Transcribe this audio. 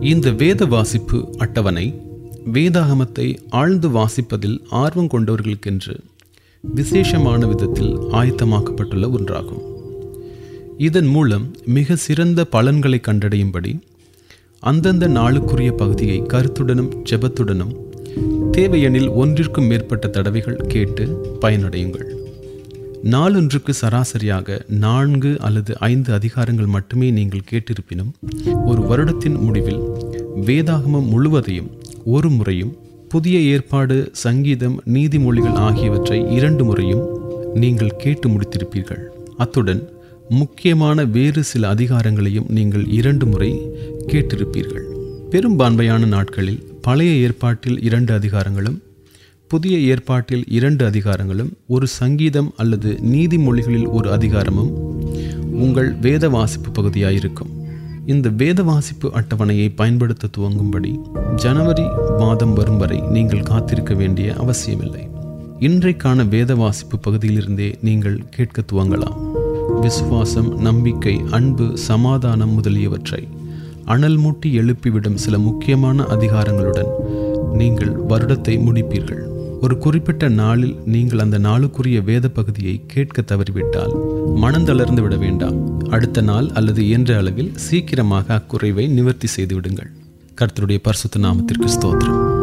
இந்த வேத வாசிப்பு அட்டவணை வேதாகமத்தை ஆழ்ந்து வாசிப்பதில் ஆர்வம் கொண்டவர்களுக்கென்று விசேஷமான விதத்தில் ஆயத்தமாக்கப்பட்டுள்ள ஒன்றாகும். இதன் மூலம் மிக சிறந்த பலன்களை கண்டடையும்படி அந்தந்த நாளுக்குரிய பகுதியை கருத்துடனும் ஜெபத்துடனும் தேவையெனில் ஒன்றிற்கும் மேற்பட்ட தடவைகள் கேட்டு பயனடையுங்கள். நாளொன்றுக்கு சராசரியாக நான்கு அல்லது ஐந்து அதிகாரங்கள் மட்டுமே நீங்கள் கேட்டிருப்பினும் ஒரு வருடத்தின் முடிவில் வேதாகமம் முழுவதையும் ஒரு முறையும் புதிய ஏற்பாடு சங்கீதம் நீதிமொழிகள் ஆகியவற்றை இரண்டு முறையும் நீங்கள் கேட்டு முடித்திருப்பீர்கள். அத்துடன் முக்கியமான வேறு சில அதிகாரங்களையும் நீங்கள் இரண்டு முறை கேட்டிருப்பீர்கள். பெரும்பான்மையான நாட்களில் பழைய ஏற்பாட்டில் இரண்டு அதிகாரங்களும் புதிய ஏற்பாட்டில் இரண்டு அதிகாரங்களும் ஒரு சங்கீதம் அல்லது நீதிமொழிகளில் ஒரு அதிகாரமும் உங்கள் வேத வாசிப்பு பகுதியாயிருக்கும். இந்த வேத வாசிப்பு அட்டவணையை பயன்படுத்த துவங்கும்படி ஜனவரி மாதம் வரும் வரை நீங்கள் காத்திருக்க வேண்டிய அவசியமில்லை. இன்றைக்கான வேத வாசிப்பு பகுதியிலிருந்தே நீங்கள் கேட்க துவங்கலாம். விசுவாசம் நம்பிக்கை அன்பு சமாதானம் முதலியவற்றை அனல் மூட்டி எழுப்பிவிடும் சில முக்கியமான அதிகாரங்களுடன் நீங்கள் வருடத்தை முடிப்பீர்கள். ஒரு குறிப்பிட்ட நாளில் நீங்கள் அந்த நாளுக்குரிய வேத பகுதியை கேட்க தவறிவிட்டால் மனந்தளர்ந்து விட வேண்டாம். அடுத்த நாள் அல்லது இயன்ற அளவில் சீக்கிரமாக அக்குறைவை நிவர்த்தி செய்து விடுங்கள் கர்த்தருடைய பரிசுத்த நாமத்திற்கு ஸ்தோத்திரம்.